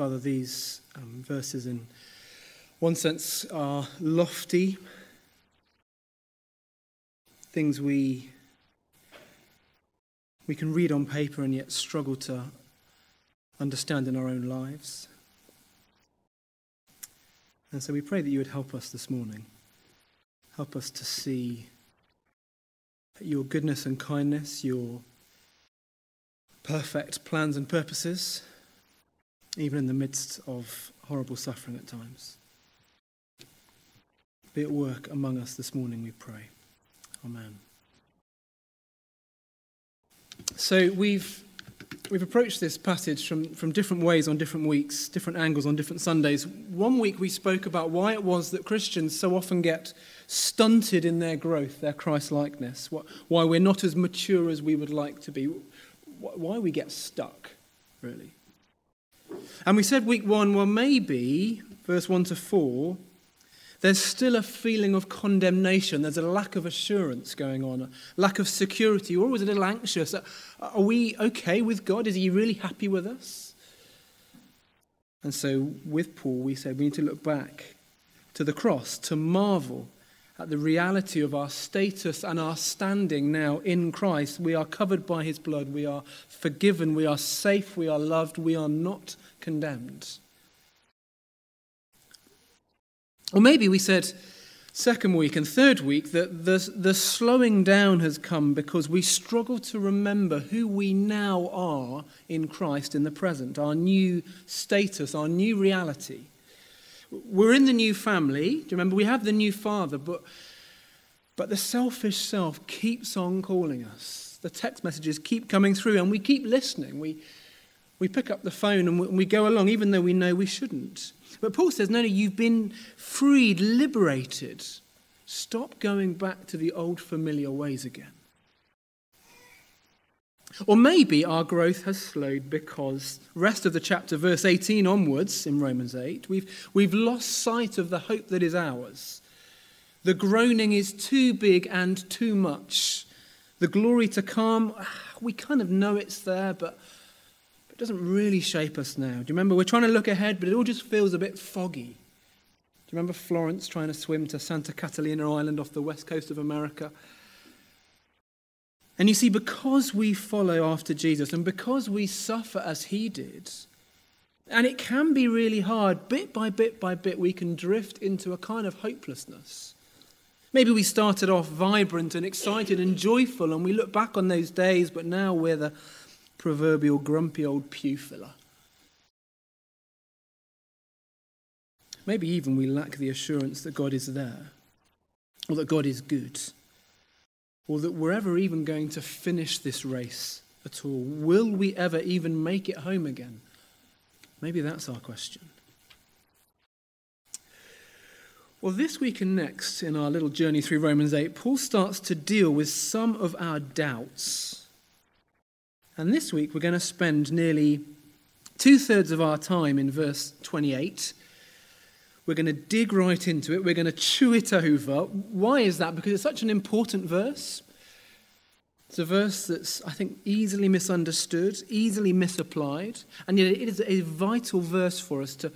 Father, these um, verses, in one sense, are lofty, things we, we can read on paper and yet struggle to understand in our own lives. And so we pray that you would help us this morning. Help us to see your goodness and kindness, your perfect plans and purposes, even in the midst of horrible suffering at times. Be at work among us this morning, we pray. Amen. So we've we've approached this passage from, from different ways on different weeks, different angles on different Sundays. One week we spoke about why it was that Christians so often get stunted in their growth, their Christ likeness, why we're not as mature as we would like to be, why we get stuck, really. And we said week one, well, maybe, verse 1 to 4, there's still a feeling of condemnation. There's a lack of assurance going on, a lack of security. We're always a little anxious. Are we okay with God? Is He really happy with us? And so, with Paul, we said we need to look back to the cross, to marvel at the reality of our status and our standing now in Christ. We are covered by His blood. We are forgiven. We are safe. We are loved. We are not condemned. Or maybe we said second week and third week that the, the slowing down has come because we struggle to remember who we now are in Christ in the present, our new status, our new reality. We're in the new family. Do you remember? We have the new father, but, but the selfish self keeps on calling us. The text messages keep coming through, and we keep listening. We, we pick up the phone and we, we go along, even though we know we shouldn't. But Paul says, no, no, you've been freed, liberated. Stop going back to the old familiar ways again. Or maybe our growth has slowed because rest of the chapter, verse 18 onwards in Romans 8, we've, we've lost sight of the hope that is ours. The groaning is too big and too much. The glory to come, ah, we kind of know it's there, but it doesn't really shape us now. Do you remember? We're trying to look ahead, but it all just feels a bit foggy. Do you remember Florence trying to swim to Santa Catalina Island off the west coast of America? And you see, because we follow after Jesus and because we suffer as he did, and it can be really hard, bit by bit by bit, we can drift into a kind of hopelessness. Maybe we started off vibrant and excited and joyful, and we look back on those days, but now we're the proverbial grumpy old pew filler. Maybe even we lack the assurance that God is there, or that God is good, or that we're ever even going to finish this race at all. Will we ever even make it home again? Maybe that's our question. Well, this week and next in our little journey through Romans 8, Paul starts to deal with some of our doubts and this week we're going to spend nearly two thirds of our time in verse 28. We're going to dig right into it. We're going to chew it over. Why is that? Because it's such an important verse. It's a verse that's, I think, easily misunderstood, easily misapplied, and yet it is a vital verse for us to,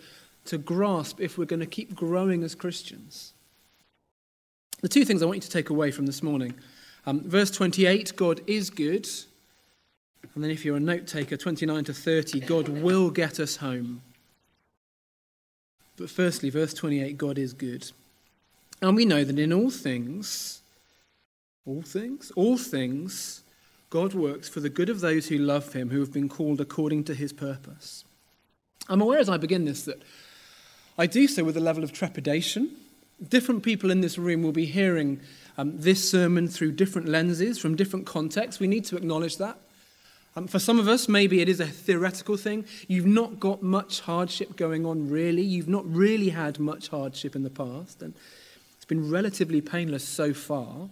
to grasp if we're going to keep growing as Christians. The two things I want you to take away from this morning um, verse 28 God is good, and then, if you're a note taker, 29 to 30, God will get us home. But firstly, verse 28, God is good. And we know that in all things, all things, all things, God works for the good of those who love him, who have been called according to his purpose. I'm aware as I begin this that I do so with a level of trepidation. Different people in this room will be hearing um, this sermon through different lenses, from different contexts. We need to acknowledge that. Um, for some of us, maybe it is a theoretical thing. You've not got much hardship going on, really. You've not really had much hardship in the past, and it's been relatively painless so far.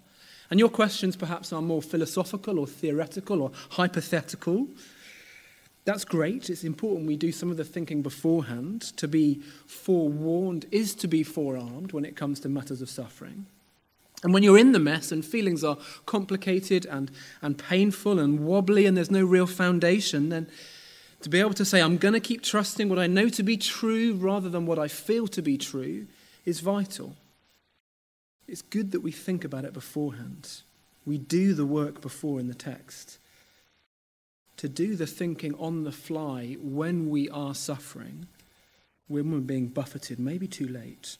And your questions perhaps are more philosophical or theoretical or hypothetical. That's great. It's important we do some of the thinking beforehand. To be forewarned is to be forearmed when it comes to matters of suffering. And when you're in the mess and feelings are complicated and, and painful and wobbly and there's no real foundation, then, To be able to say, I'm going to keep trusting what I know to be true rather than what I feel to be true, is vital. It's good that we think about it beforehand. We do the work before in the text. To do the thinking on the fly when we are suffering, when we're being buffeted, maybe too late.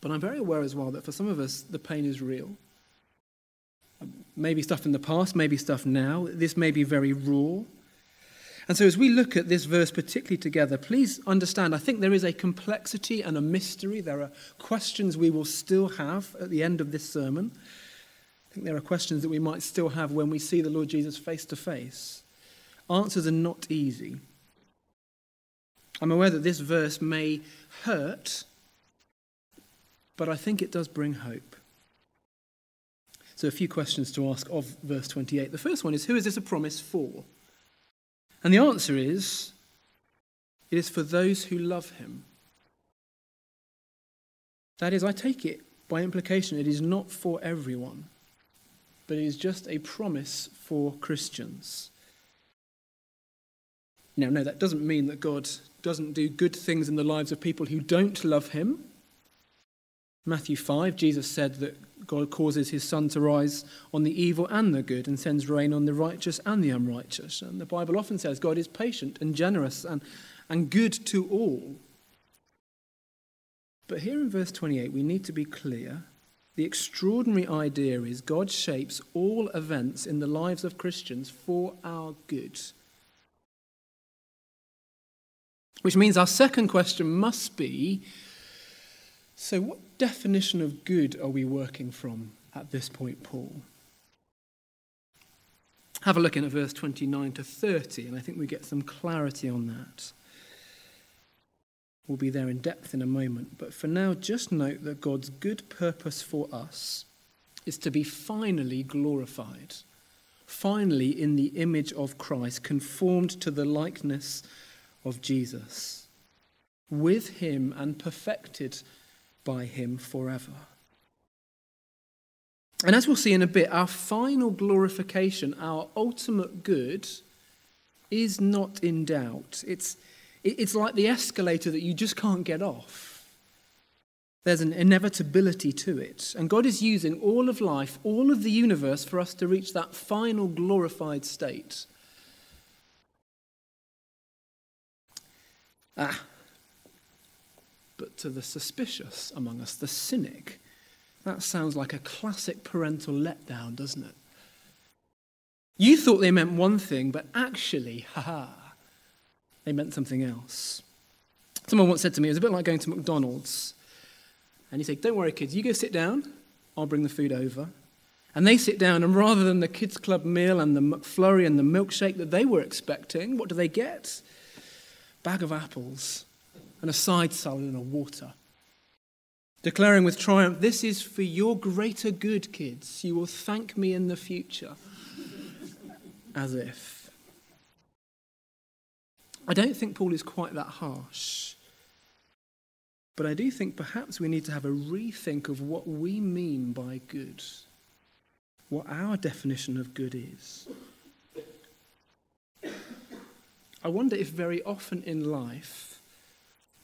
But I'm very aware as well that for some of us, the pain is real. Um, maybe stuff in the past, maybe stuff now. This may be very raw. And so, as we look at this verse particularly together, please understand I think there is a complexity and a mystery. There are questions we will still have at the end of this sermon. I think there are questions that we might still have when we see the Lord Jesus face to face. Answers are not easy. I'm aware that this verse may hurt, but I think it does bring hope. So, a few questions to ask of verse 28. The first one is Who is this a promise for? And the answer is It is for those who love him. That is, I take it by implication, it is not for everyone, but it is just a promise for Christians. Now, no, that doesn't mean that God doesn't do good things in the lives of people who don't love him. Matthew 5, Jesus said that God causes his sun to rise on the evil and the good and sends rain on the righteous and the unrighteous. And the Bible often says God is patient and generous and, and good to all. But here in verse 28, we need to be clear. The extraordinary idea is God shapes all events in the lives of Christians for our good. Which means our second question must be so, what definition of good are we working from at this point, Paul? Have a look in at verse 29 to 30, and I think we get some clarity on that. We'll be there in depth in a moment, but for now, just note that God's good purpose for us is to be finally glorified, finally in the image of Christ, conformed to the likeness of Jesus, with Him and perfected by him forever. And as we'll see in a bit, our final glorification, our ultimate good, is not in doubt. It's, it's like the escalator that you just can't get off. There's an inevitability to it. And God is using all of life, all of the universe, for us to reach that final glorified state. Ah, to the suspicious among us, the cynic, that sounds like a classic parental letdown, doesn't it? You thought they meant one thing, but actually, haha, they meant something else. Someone once said to me, it was a bit like going to McDonald's. And he said, Don't worry, kids, you go sit down, I'll bring the food over. And they sit down, and rather than the kids' club meal and the McFlurry and the milkshake that they were expecting, what do they get? Bag of apples and a side salad and a water. Declaring with triumph, This is for your greater good, kids. You will thank me in the future. As if. I don't think Paul is quite that harsh. But I do think perhaps we need to have a rethink of what we mean by good, what our definition of good is. I wonder if very often in life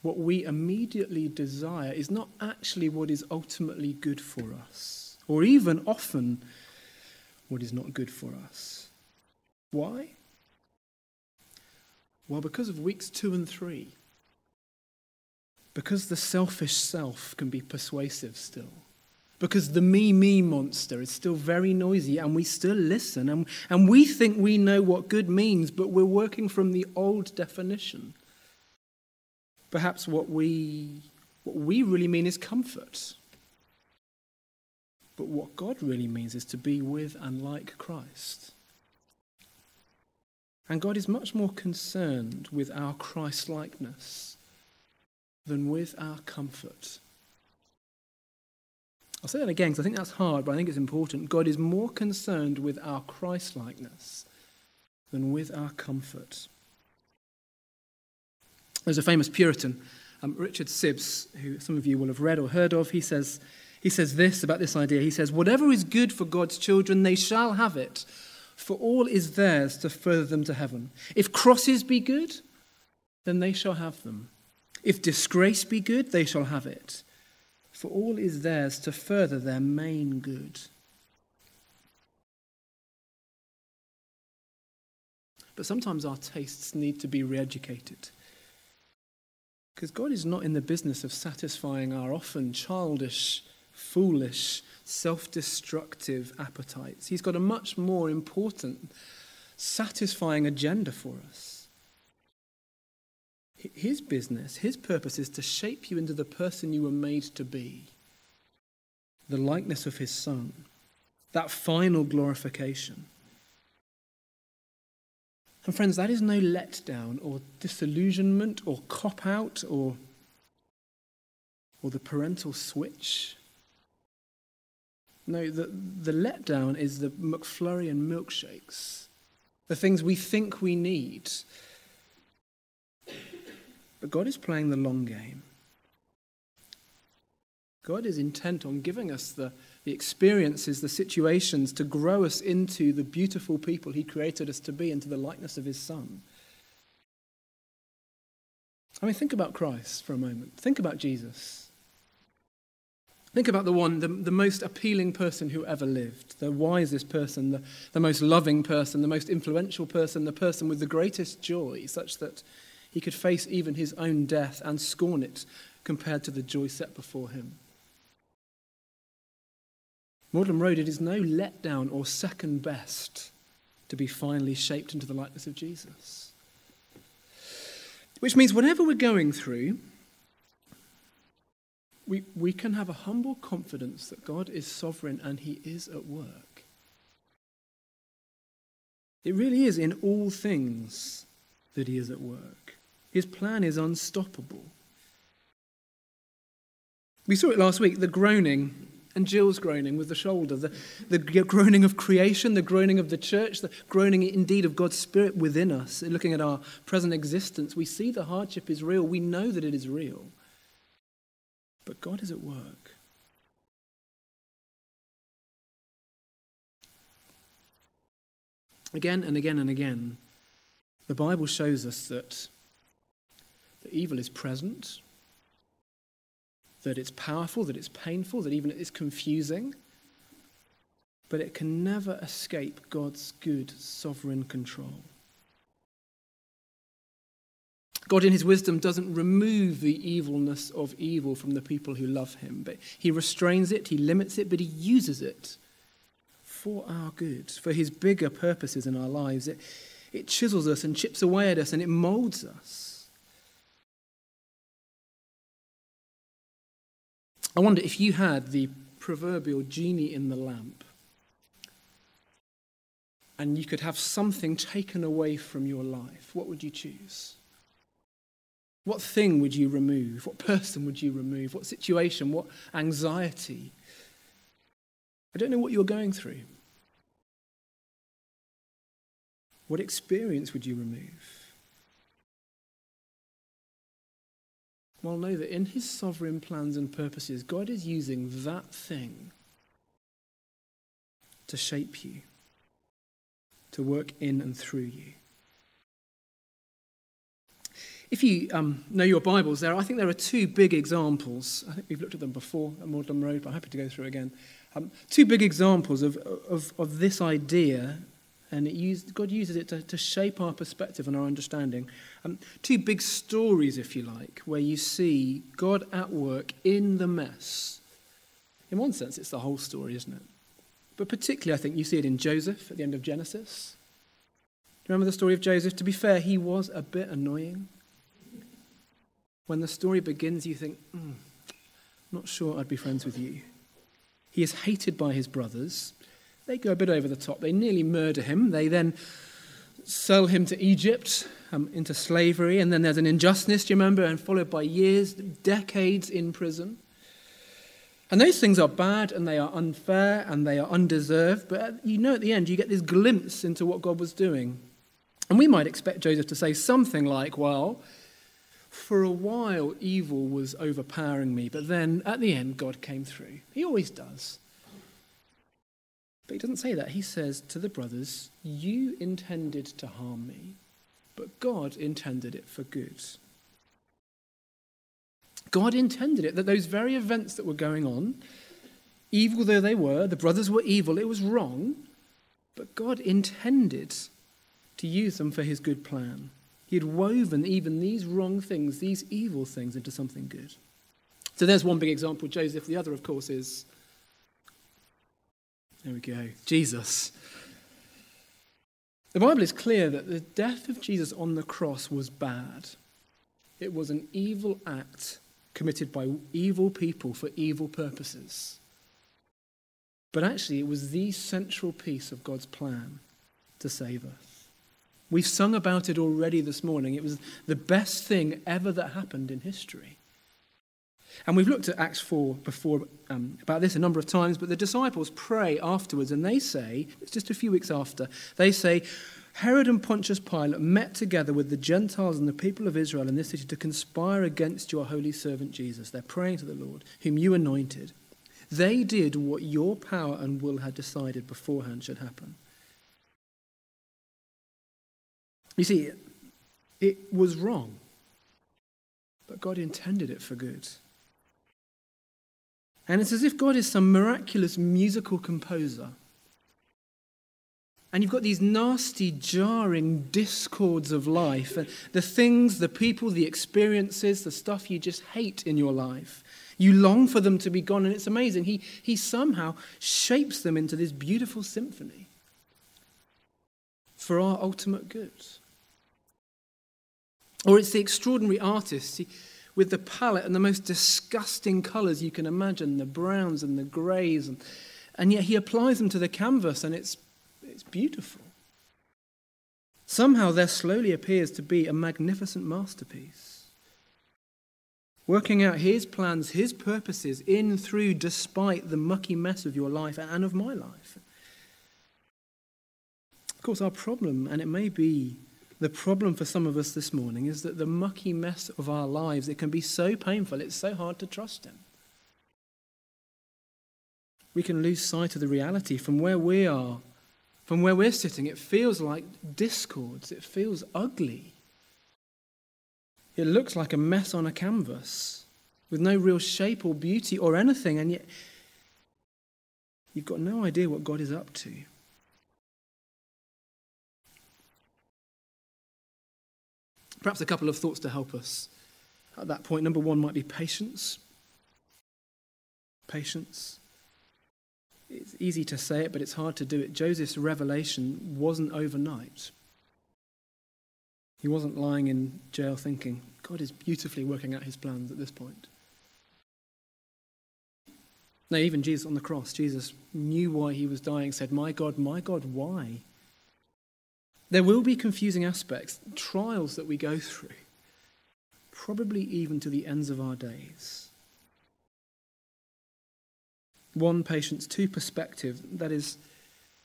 what we immediately desire is not actually what is ultimately good for us, or even often what is not good for us. Why? Well, because of weeks two and three. Because the selfish self can be persuasive still. Because the me, me monster is still very noisy and we still listen and, and we think we know what good means, but we're working from the old definition. Perhaps what we, what we really mean is comfort. But what God really means is to be with and like Christ. And God is much more concerned with our Christ likeness than with our comfort. I'll say that again because I think that's hard, but I think it's important. God is more concerned with our Christ likeness than with our comfort. There's a famous Puritan, um, Richard Sibbes, who some of you will have read or heard of. He says, he says this about this idea. He says, Whatever is good for God's children, they shall have it, for all is theirs to further them to heaven. If crosses be good, then they shall have them. If disgrace be good, they shall have it. For all is theirs to further their main good. But sometimes our tastes need to be re educated. Because God is not in the business of satisfying our often childish, foolish, self destructive appetites. He's got a much more important, satisfying agenda for us. His business, his purpose is to shape you into the person you were made to be, the likeness of his Son, that final glorification. And friends, that is no letdown or disillusionment or cop out or, or the parental switch. No, the, the letdown is the McFlurry and milkshakes, the things we think we need. But God is playing the long game. God is intent on giving us the, the experiences, the situations to grow us into the beautiful people He created us to be, into the likeness of His Son. I mean, think about Christ for a moment. Think about Jesus. Think about the one, the, the most appealing person who ever lived, the wisest person, the, the most loving person, the most influential person, the person with the greatest joy, such that he could face even his own death and scorn it compared to the joy set before him. Magdalen Road, it is no letdown or second best to be finally shaped into the likeness of Jesus. Which means whatever we're going through, we, we can have a humble confidence that God is sovereign and He is at work. It really is in all things that He is at work. His plan is unstoppable. We saw it last week the groaning and Jill's groaning with the shoulder, the, the groaning of creation, the groaning of the church, the groaning indeed of God's Spirit within us. Looking at our present existence, we see the hardship is real. We know that it is real. But God is at work. Again and again and again, the Bible shows us that the evil is present, that it's powerful, that it's painful, that even it's confusing, but it can never escape God's good sovereign control. God, in his wisdom, doesn't remove the evilness of evil from the people who love him, but he restrains it, he limits it, but he uses it for our good, for his bigger purposes in our lives. It, it chisels us and chips away at us and it molds us. I wonder if you had the proverbial genie in the lamp and you could have something taken away from your life, what would you choose? What thing would you remove? What person would you remove? What situation? What anxiety? I don't know what you're going through. What experience would you remove? Well, know that in his sovereign plans and purposes, God is using that thing to shape you, to work in and through you. If you um, know your Bibles, there I think there are two big examples. I think we've looked at them before at Magdalen Road, but I'm happy to go through again. Um, two big examples of, of, of this idea and used, God uses it to, to, shape our perspective and our understanding. Um, two big stories, if you like, where you see God at work in the mess. In one sense, it's the whole story, isn't it? But particularly, I think you see it in Joseph at the end of Genesis. Do you remember the story of Joseph? To be fair, he was a bit annoying. When the story begins, you think, mm, not sure I'd be friends with you. He is hated by his brothers. They go a bit over the top. They nearly murder him. They then sell him to Egypt um, into slavery. And then there's an injustice, do you remember? And followed by years, decades in prison. And those things are bad and they are unfair and they are undeserved. But you know, at the end, you get this glimpse into what God was doing. And we might expect Joseph to say something like, Well, for a while, evil was overpowering me, but then at the end, God came through. He always does. But he doesn't say that. He says to the brothers, You intended to harm me, but God intended it for good. God intended it that those very events that were going on, evil though they were, the brothers were evil, it was wrong, but God intended to use them for his good plan. He had woven even these wrong things, these evil things, into something good. So there's one big example, Joseph. The other, of course, is there we go, Jesus. The Bible is clear that the death of Jesus on the cross was bad. It was an evil act committed by evil people for evil purposes. But actually, it was the central piece of God's plan to save us. We've sung about it already this morning. It was the best thing ever that happened in history. And we've looked at Acts 4 before um, about this a number of times, but the disciples pray afterwards and they say, it's just a few weeks after, they say, Herod and Pontius Pilate met together with the Gentiles and the people of Israel in this city to conspire against your holy servant Jesus. They're praying to the Lord, whom you anointed. They did what your power and will had decided beforehand should happen. You see, it was wrong, but God intended it for good. And it's as if God is some miraculous musical composer and you've got these nasty, jarring discords of life, and the things, the people, the experiences, the stuff you just hate in your life. You long for them to be gone, and it's amazing. He, he somehow shapes them into this beautiful symphony for our ultimate good. Or it's the extraordinary artist with the palette and the most disgusting colours you can imagine the browns and the greys, and, and yet he applies them to the canvas, and it's it's beautiful. Somehow there slowly appears to be a magnificent masterpiece. Working out his plans, his purposes in, through, despite the mucky mess of your life and of my life. Of course, our problem, and it may be the problem for some of us this morning, is that the mucky mess of our lives, it can be so painful, it's so hard to trust him. We can lose sight of the reality from where we are from where we're sitting, it feels like discords. It feels ugly. It looks like a mess on a canvas with no real shape or beauty or anything, and yet you've got no idea what God is up to. Perhaps a couple of thoughts to help us at that point. Number one might be patience. Patience. It's easy to say it, but it's hard to do it. Joseph's revelation wasn't overnight. He wasn't lying in jail thinking, God is beautifully working out his plans at this point. No, even Jesus on the cross, Jesus knew why he was dying, said, My God, my God, why? There will be confusing aspects, trials that we go through, probably even to the ends of our days. One, patient's Two, perspective. That is,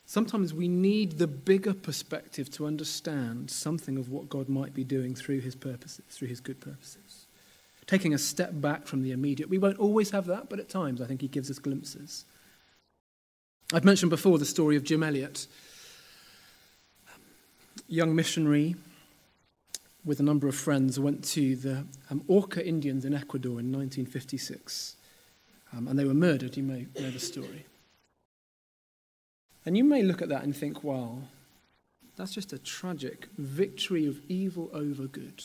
sometimes we need the bigger perspective to understand something of what God might be doing through his purposes, through his good purposes. Taking a step back from the immediate. We won't always have that, but at times I think he gives us glimpses. I've mentioned before the story of Jim Elliot, young missionary with a number of friends went to the um, Auca Indians in Ecuador in 1956. Um, and they were murdered. You may know the story. And you may look at that and think, wow, that's just a tragic victory of evil over good.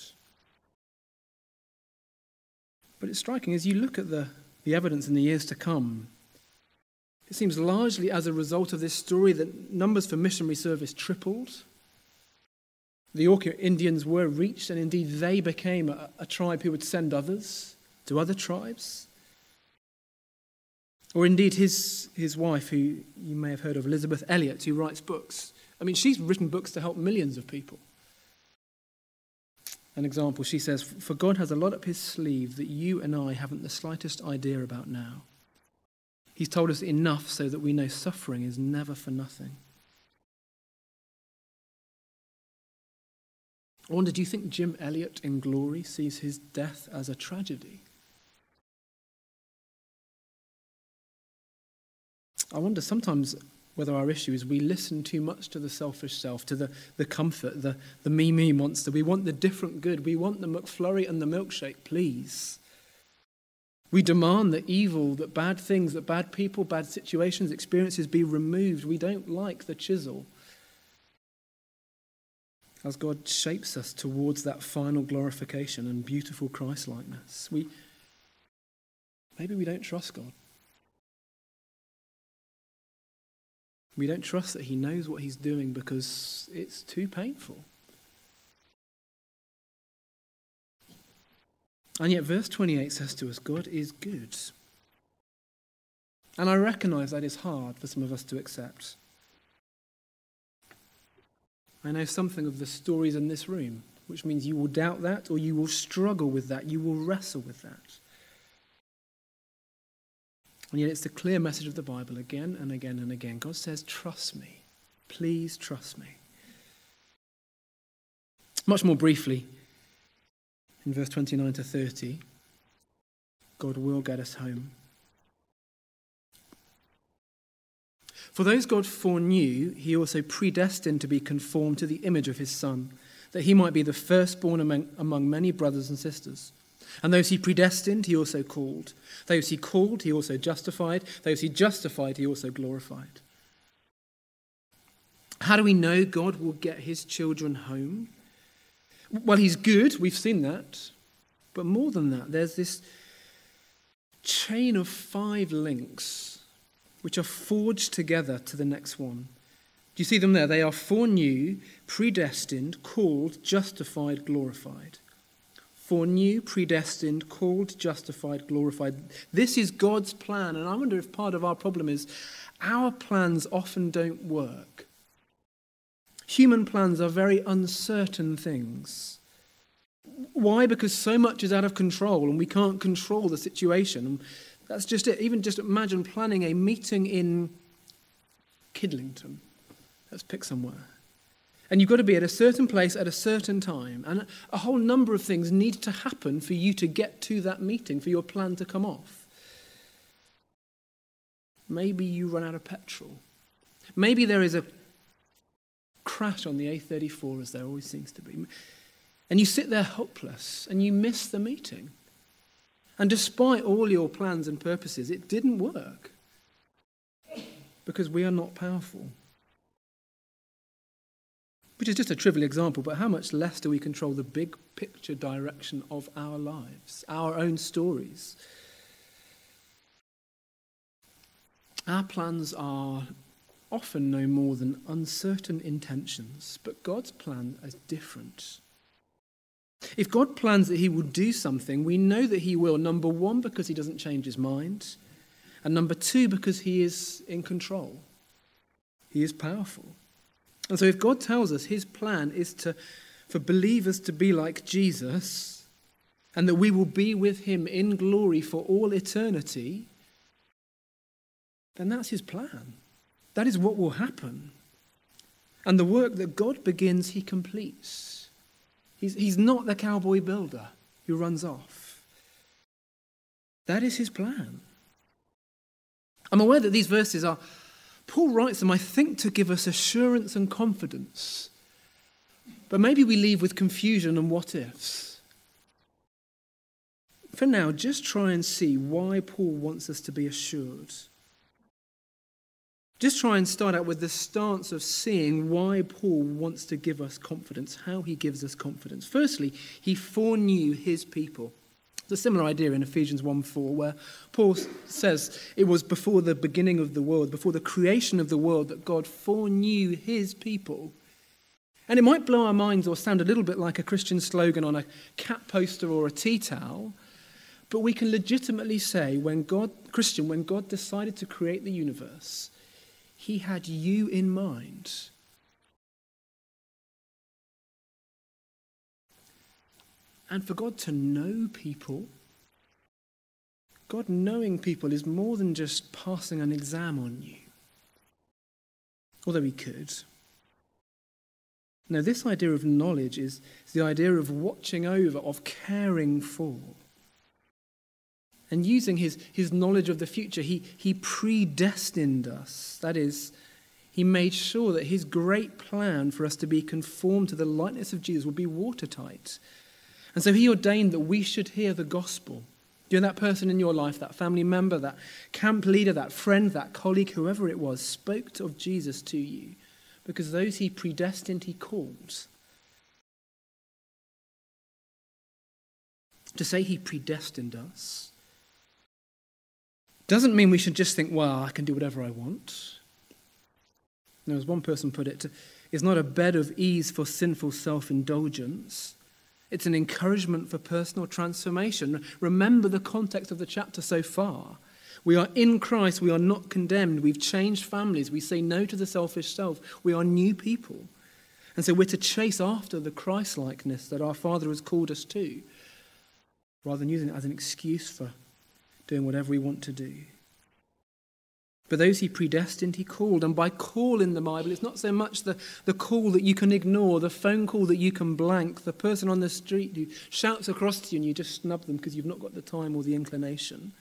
But it's striking as you look at the, the evidence in the years to come. It seems largely as a result of this story that numbers for missionary service tripled. The Auca Indians were reached, and indeed they became a, a tribe who would send others to other tribes. Or indeed his, his wife, who you may have heard of, Elisabeth Elliot, who writes books. I mean, she's written books to help millions of people. An example, she says, For God has a lot up his sleeve that you and I haven't the slightest idea about now. He's told us enough so that we know suffering is never for nothing. I wonder, do you think Jim Elliot in glory sees his death as a tragedy? I wonder sometimes whether our issue is we listen too much to the selfish self, to the, the comfort, the, the me me monster. We want the different good. We want the McFlurry and the milkshake, please. We demand that evil, that bad things, that bad people, bad situations, experiences be removed. We don't like the chisel. As God shapes us towards that final glorification and beautiful Christlikeness, we maybe we don't trust God. We don't trust that He knows what He's doing because it's too painful. And yet, verse 28 says to us, God is good. And I recognize that is hard for some of us to accept. I know something of the stories in this room, which means you will doubt that or you will struggle with that, you will wrestle with that. And yet, it's the clear message of the Bible again and again and again. God says, Trust me. Please trust me. Much more briefly, in verse 29 to 30, God will get us home. For those God foreknew, he also predestined to be conformed to the image of his Son, that he might be the firstborn among, among many brothers and sisters. And those he predestined, he also called. Those he called, he also justified. Those he justified, he also glorified. How do we know God will get his children home? Well, he's good, we've seen that. But more than that, there's this chain of five links which are forged together to the next one. Do you see them there? They are foreknew, predestined, called, justified, glorified foreknew, predestined, called, justified, glorified. This is God's plan. And I wonder if part of our problem is our plans often don't work. Human plans are very uncertain things. Why? Because so much is out of control and we can't control the situation. That's just it. Even just imagine planning a meeting in Kidlington. Let's pick somewhere. And you've got to be at a certain place at a certain time. And a whole number of things need to happen for you to get to that meeting, for your plan to come off. Maybe you run out of petrol. Maybe there is a crash on the A34, as there always seems to be. And you sit there hopeless and you miss the meeting. And despite all your plans and purposes, it didn't work because we are not powerful which is just a trivial example, but how much less do we control the big picture direction of our lives, our own stories? Our plans are often no more than uncertain intentions, but God's plan is different. If God plans that He will do something, we know that He will, number one, because He doesn't change His mind, and number two, because He is in control. He is powerful. And so, if God tells us his plan is to, for believers to be like Jesus, and that we will be with him in glory for all eternity, then that's his plan. That is what will happen. And the work that God begins, he completes. He's, he's not the cowboy builder who runs off. That is his plan. I'm aware that these verses are Paul writes them, I think, to give us assurance and confidence. But maybe we leave with confusion and what ifs. For now, just try and see why Paul wants us to be assured. Just try and start out with the stance of seeing why Paul wants to give us confidence, how he gives us confidence. Firstly, he foreknew his people. It's a similar idea in Ephesians 1:4, where Paul says it was before the beginning of the world, before the creation of the world, that God foreknew his people. And it might blow our minds or sound a little bit like a Christian slogan on a cat poster or a tea towel, but we can legitimately say, when God, Christian, when God decided to create the universe, he had you in mind. And for God to know people, God knowing people is more than just passing an exam on you. Although He could. Now, this idea of knowledge is, the idea of watching over, of caring for. And using his, his knowledge of the future, he, he predestined us. That is, he made sure that his great plan for us to be conformed to the likeness of Jesus would be watertight. And so he ordained that we should hear the gospel. You know, that person in your life, that family member, that camp leader, that friend, that colleague, whoever it was, spoke of Jesus to you because those he predestined, he called. To say he predestined us doesn't mean we should just think, well, I can do whatever I want. As one person put it, it's not a bed of ease for sinful self indulgence. It's an encouragement for personal transformation. Remember the context of the chapter so far. We are in Christ. We are not condemned. We've changed families. We say no to the selfish self. We are new people. And so we're to chase after the Christ likeness that our Father has called us to, rather than using it as an excuse for doing whatever we want to do. But those he predestined, he called. And by call in the Bible, it's not so much the, the call that you can ignore, the phone call that you can blank, the person on the street who shouts across to you and you just snub them because you've not got the time or the inclination.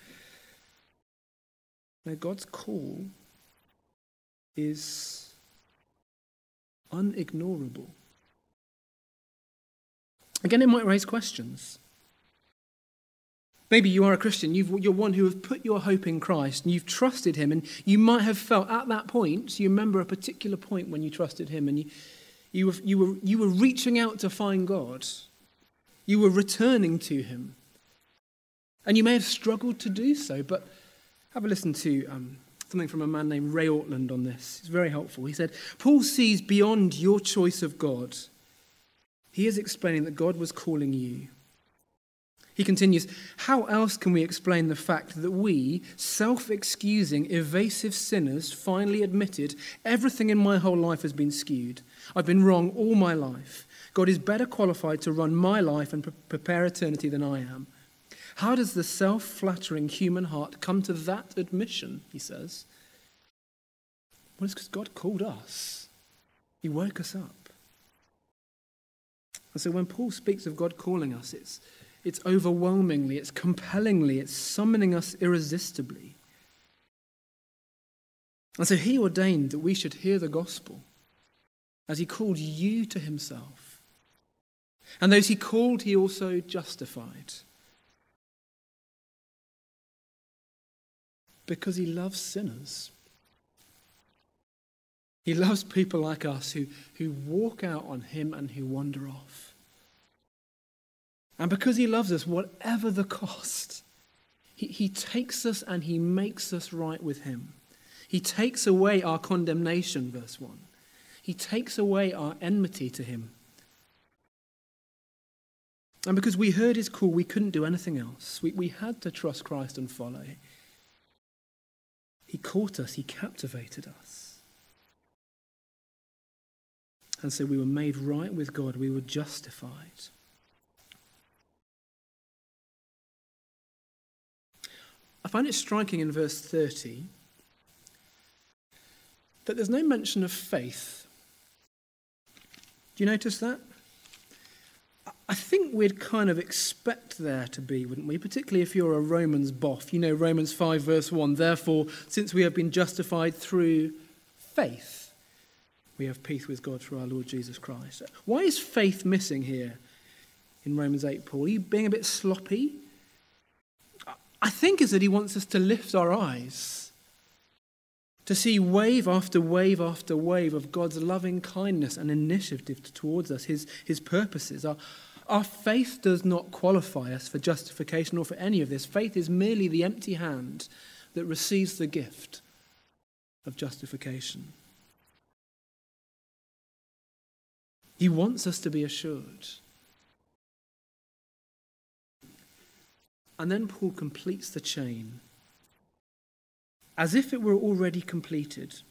No, God's call is unignorable. Again, it might raise questions. Maybe you are a Christian, you are one who has put your hope in Christ and you've trusted Him, and you might have felt at that point, you remember a particular point when you trusted Him and you, you, were, you, were, you were reaching out to find God, you were returning to Him. And you may have struggled to do so, but have a listen to um, something from a man named Ray Ortlund on this. It's very helpful. He said, Paul sees beyond your choice of God. He is explaining that God was calling you. He continues, How else can we explain the fact that we, self excusing, evasive sinners, finally admitted everything in my whole life has been skewed? I've been wrong all my life. God is better qualified to run my life and pre- prepare eternity than I am. How does the self flattering human heart come to that admission? He says. Well, it's because God called us, He woke us up. And so when Paul speaks of God calling us, it's it's overwhelmingly, it's compellingly, it's summoning us irresistibly. And so he ordained that we should hear the gospel as he called you to himself. And those he called, he also justified. Because he loves sinners. He loves people like us who, who walk out on him and who wander off. And because he loves us, whatever the cost, he, he takes us and he makes us right with him. He takes away our condemnation, verse 1. He takes away our enmity to him. And because we heard his call, we couldn't do anything else. We, we had to trust Christ and follow. He caught us, he captivated us. And so we were made right with God, we were justified. I find it striking in verse 30 that there's no mention of faith. Do you notice that? I think we'd kind of expect there to be, wouldn't we? Particularly if you're a Romans boff. You know, Romans 5, verse 1 Therefore, since we have been justified through faith, we have peace with God through our Lord Jesus Christ. Why is faith missing here in Romans 8, Paul? Are you being a bit sloppy? I think is that he wants us to lift our eyes to see wave after wave after wave of God's loving kindness and initiative towards us, his, his purposes. Our, our faith does not qualify us for justification or for any of this. Faith is merely the empty hand that receives the gift of justification. He wants us to be assured And then Paul completes the chain as if it were already completed.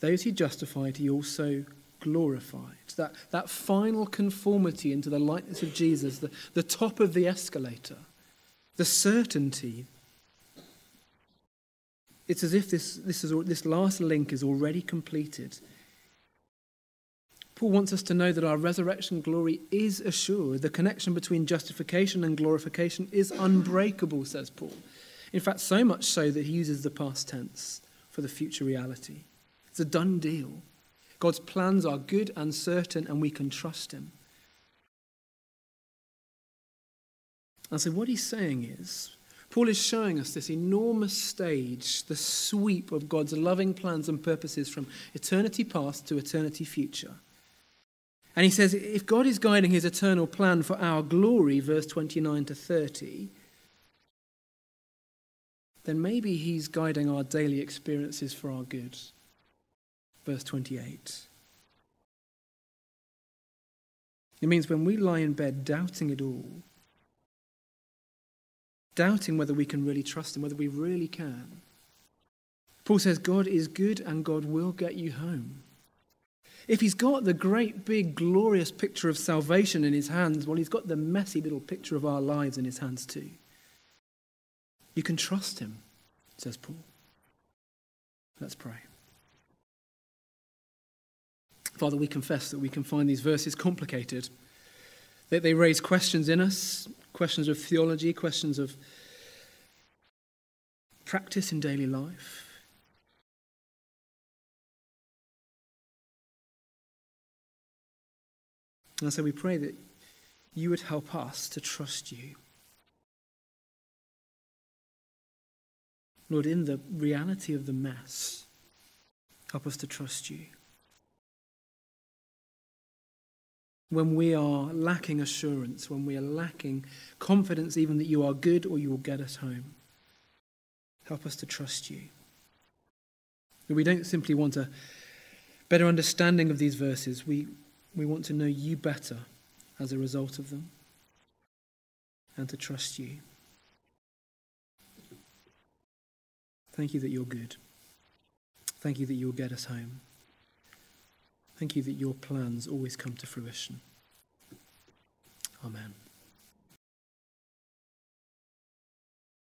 Those he justified, he also glorified. That, that final conformity into the likeness of Jesus, the, the top of the escalator, the certainty. It's as if this, this, is, this last link is already completed. Paul wants us to know that our resurrection glory is assured. The connection between justification and glorification is unbreakable, says Paul. In fact, so much so that he uses the past tense for the future reality. It's a done deal. God's plans are good and certain, and we can trust Him. And so, what he's saying is, Paul is showing us this enormous stage, the sweep of God's loving plans and purposes from eternity past to eternity future. And he says, if God is guiding his eternal plan for our glory, verse 29 to 30, then maybe he's guiding our daily experiences for our good. Verse 28. It means when we lie in bed doubting it all, doubting whether we can really trust Him, whether we really can, Paul says God is good and God will get you home. If he's got the great, big, glorious picture of salvation in his hands, well, he's got the messy little picture of our lives in his hands too. You can trust him, says Paul. Let's pray. Father, we confess that we can find these verses complicated, that they raise questions in us, questions of theology, questions of practice in daily life. And so we pray that you would help us to trust you. Lord, in the reality of the mess, help us to trust you. When we are lacking assurance, when we are lacking confidence, even that you are good or you will get us home, help us to trust you. We don't simply want a better understanding of these verses, we, we want to know you better as a result of them and to trust you. Thank you that you're good. Thank you that you'll get us home. Thank you that your plans always come to fruition. Amen.